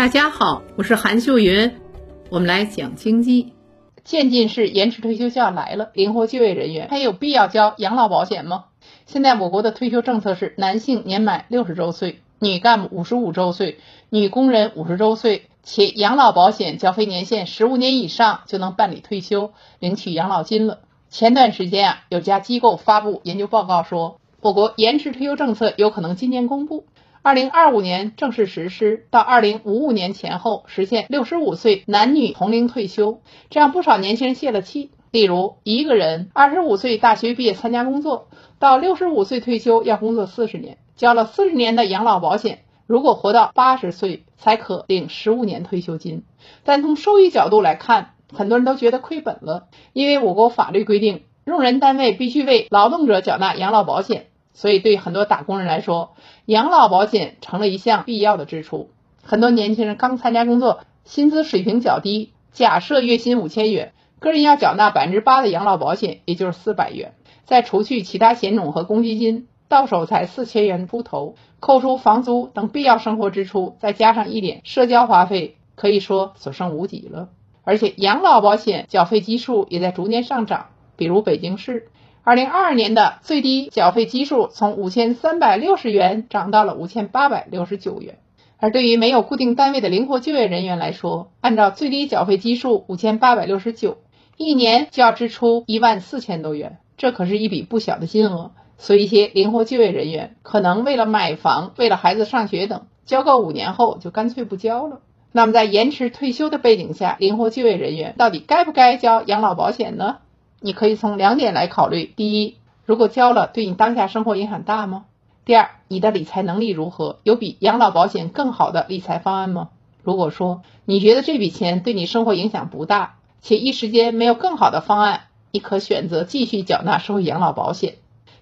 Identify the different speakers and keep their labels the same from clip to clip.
Speaker 1: 大家好，我是韩秀云，我们来讲经济。渐进式延迟退休就要来了，灵活就业人员还有必要交养老保险吗？现在我国的退休政策是：男性年满六十周岁，女干部五十五周岁，女工人五十周岁，且养老保险缴费年限十五年以上就能办理退休，领取养老金了。前段时间啊，有家机构发布研究报告说，我国延迟退休政策有可能今年公布。二零二五年正式实施，到二零五五年前后实现六十五岁男女同龄退休，这让不少年轻人泄了气。例如，一个人二十五岁大学毕业参加工作，到六十五岁退休要工作四十年，交了四十年的养老保险，如果活到八十岁才可领十五年退休金。但从收益角度来看，很多人都觉得亏本了，因为我国法律规定，用人单位必须为劳动者缴纳养老保险。所以，对很多打工人来说，养老保险成了一项必要的支出。很多年轻人刚参加工作，薪资水平较低，假设月薪五千元，个人要缴纳百分之八的养老保险，也就是四百元。再除去其他险种和公积金，到手才四千元出头。扣除房租等必要生活支出，再加上一点社交花费，可以说所剩无几了。而且，养老保险缴费基数也在逐年上涨，比如北京市。二零二二年的最低缴费基数从五千三百六十元涨到了五千八百六十九元，而对于没有固定单位的灵活就业人员来说，按照最低缴费基数五千八百六十九，一年就要支出一万四千多元，这可是一笔不小的金额。所以，一些灵活就业人员可能为了买房、为了孩子上学等，交够五年后就干脆不交了。那么，在延迟退休的背景下，灵活就业人员到底该不该交养老保险呢？你可以从两点来考虑：第一，如果交了，对你当下生活影响大吗？第二，你的理财能力如何？有比养老保险更好的理财方案吗？如果说你觉得这笔钱对你生活影响不大，且一时间没有更好的方案，你可选择继续缴纳社会养老保险。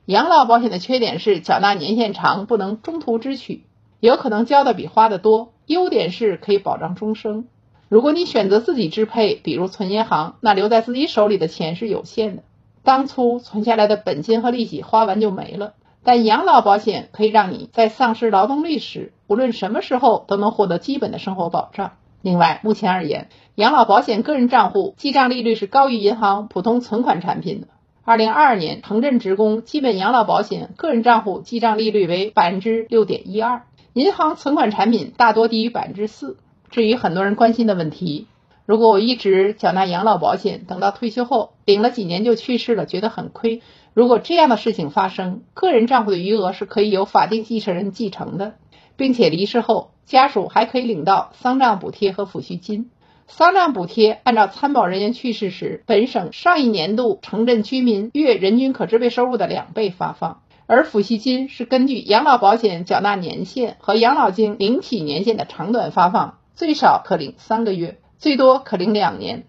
Speaker 1: 养老保险的缺点是缴纳年限长，不能中途支取，有可能交的比花的多；优点是可以保障终生。如果你选择自己支配，比如存银行，那留在自己手里的钱是有限的，当初存下来的本金和利息花完就没了。但养老保险可以让你在丧失劳动力时，无论什么时候都能获得基本的生活保障。另外，目前而言，养老保险个人账户记账利率是高于银行普通存款产品的。二零二二年，城镇职工基本养老保险个人账户记账利率为百分之六点一二，银行存款产品大多低于百分之四。至于很多人关心的问题，如果我一直缴纳养老保险，等到退休后领了几年就去世了，觉得很亏。如果这样的事情发生，个人账户的余额是可以由法定继承人继承的，并且离世后家属还可以领到丧葬补贴和抚恤金。丧葬补贴按照参保人员去世时本省上一年度城镇居民月人均可支配收入的两倍发放，而抚恤金是根据养老保险缴纳年限和养老金领取年限的长短发放。最少可领三个月，最多可领两年。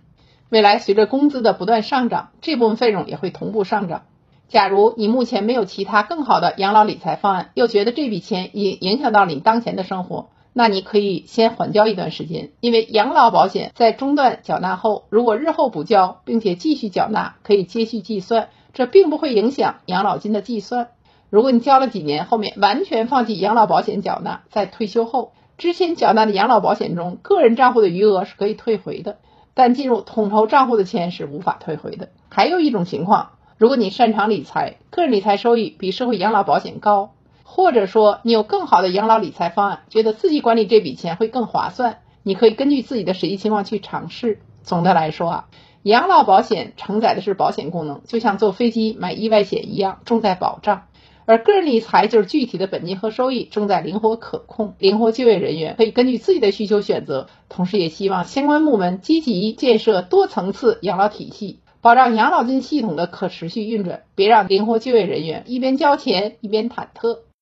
Speaker 1: 未来随着工资的不断上涨，这部分费用也会同步上涨。假如你目前没有其他更好的养老理财方案，又觉得这笔钱已影响到你当前的生活，那你可以先缓交一段时间。因为养老保险在中断缴纳后，如果日后补交并且继续缴纳，可以接续计算，这并不会影响养老金的计算。如果你交了几年，后面完全放弃养老保险缴纳，在退休后。之前缴纳的养老保险中，个人账户的余额是可以退回的，但进入统筹账户的钱是无法退回的。还有一种情况，如果你擅长理财，个人理财收益比社会养老保险高，或者说你有更好的养老理财方案，觉得自己管理这笔钱会更划算，你可以根据自己的实际情况去尝试。总的来说啊，养老保险承载的是保险功能，就像坐飞机买意外险一样，重在保障。而个人理财就是具体的本金和收益正在灵活可控，灵活就业人员可以根据自己的需求选择，同时也希望相关部门积极建设多层次养老体系，保障养老金系统的可持续运转，别让灵活就业人员一边交钱一边忐忑。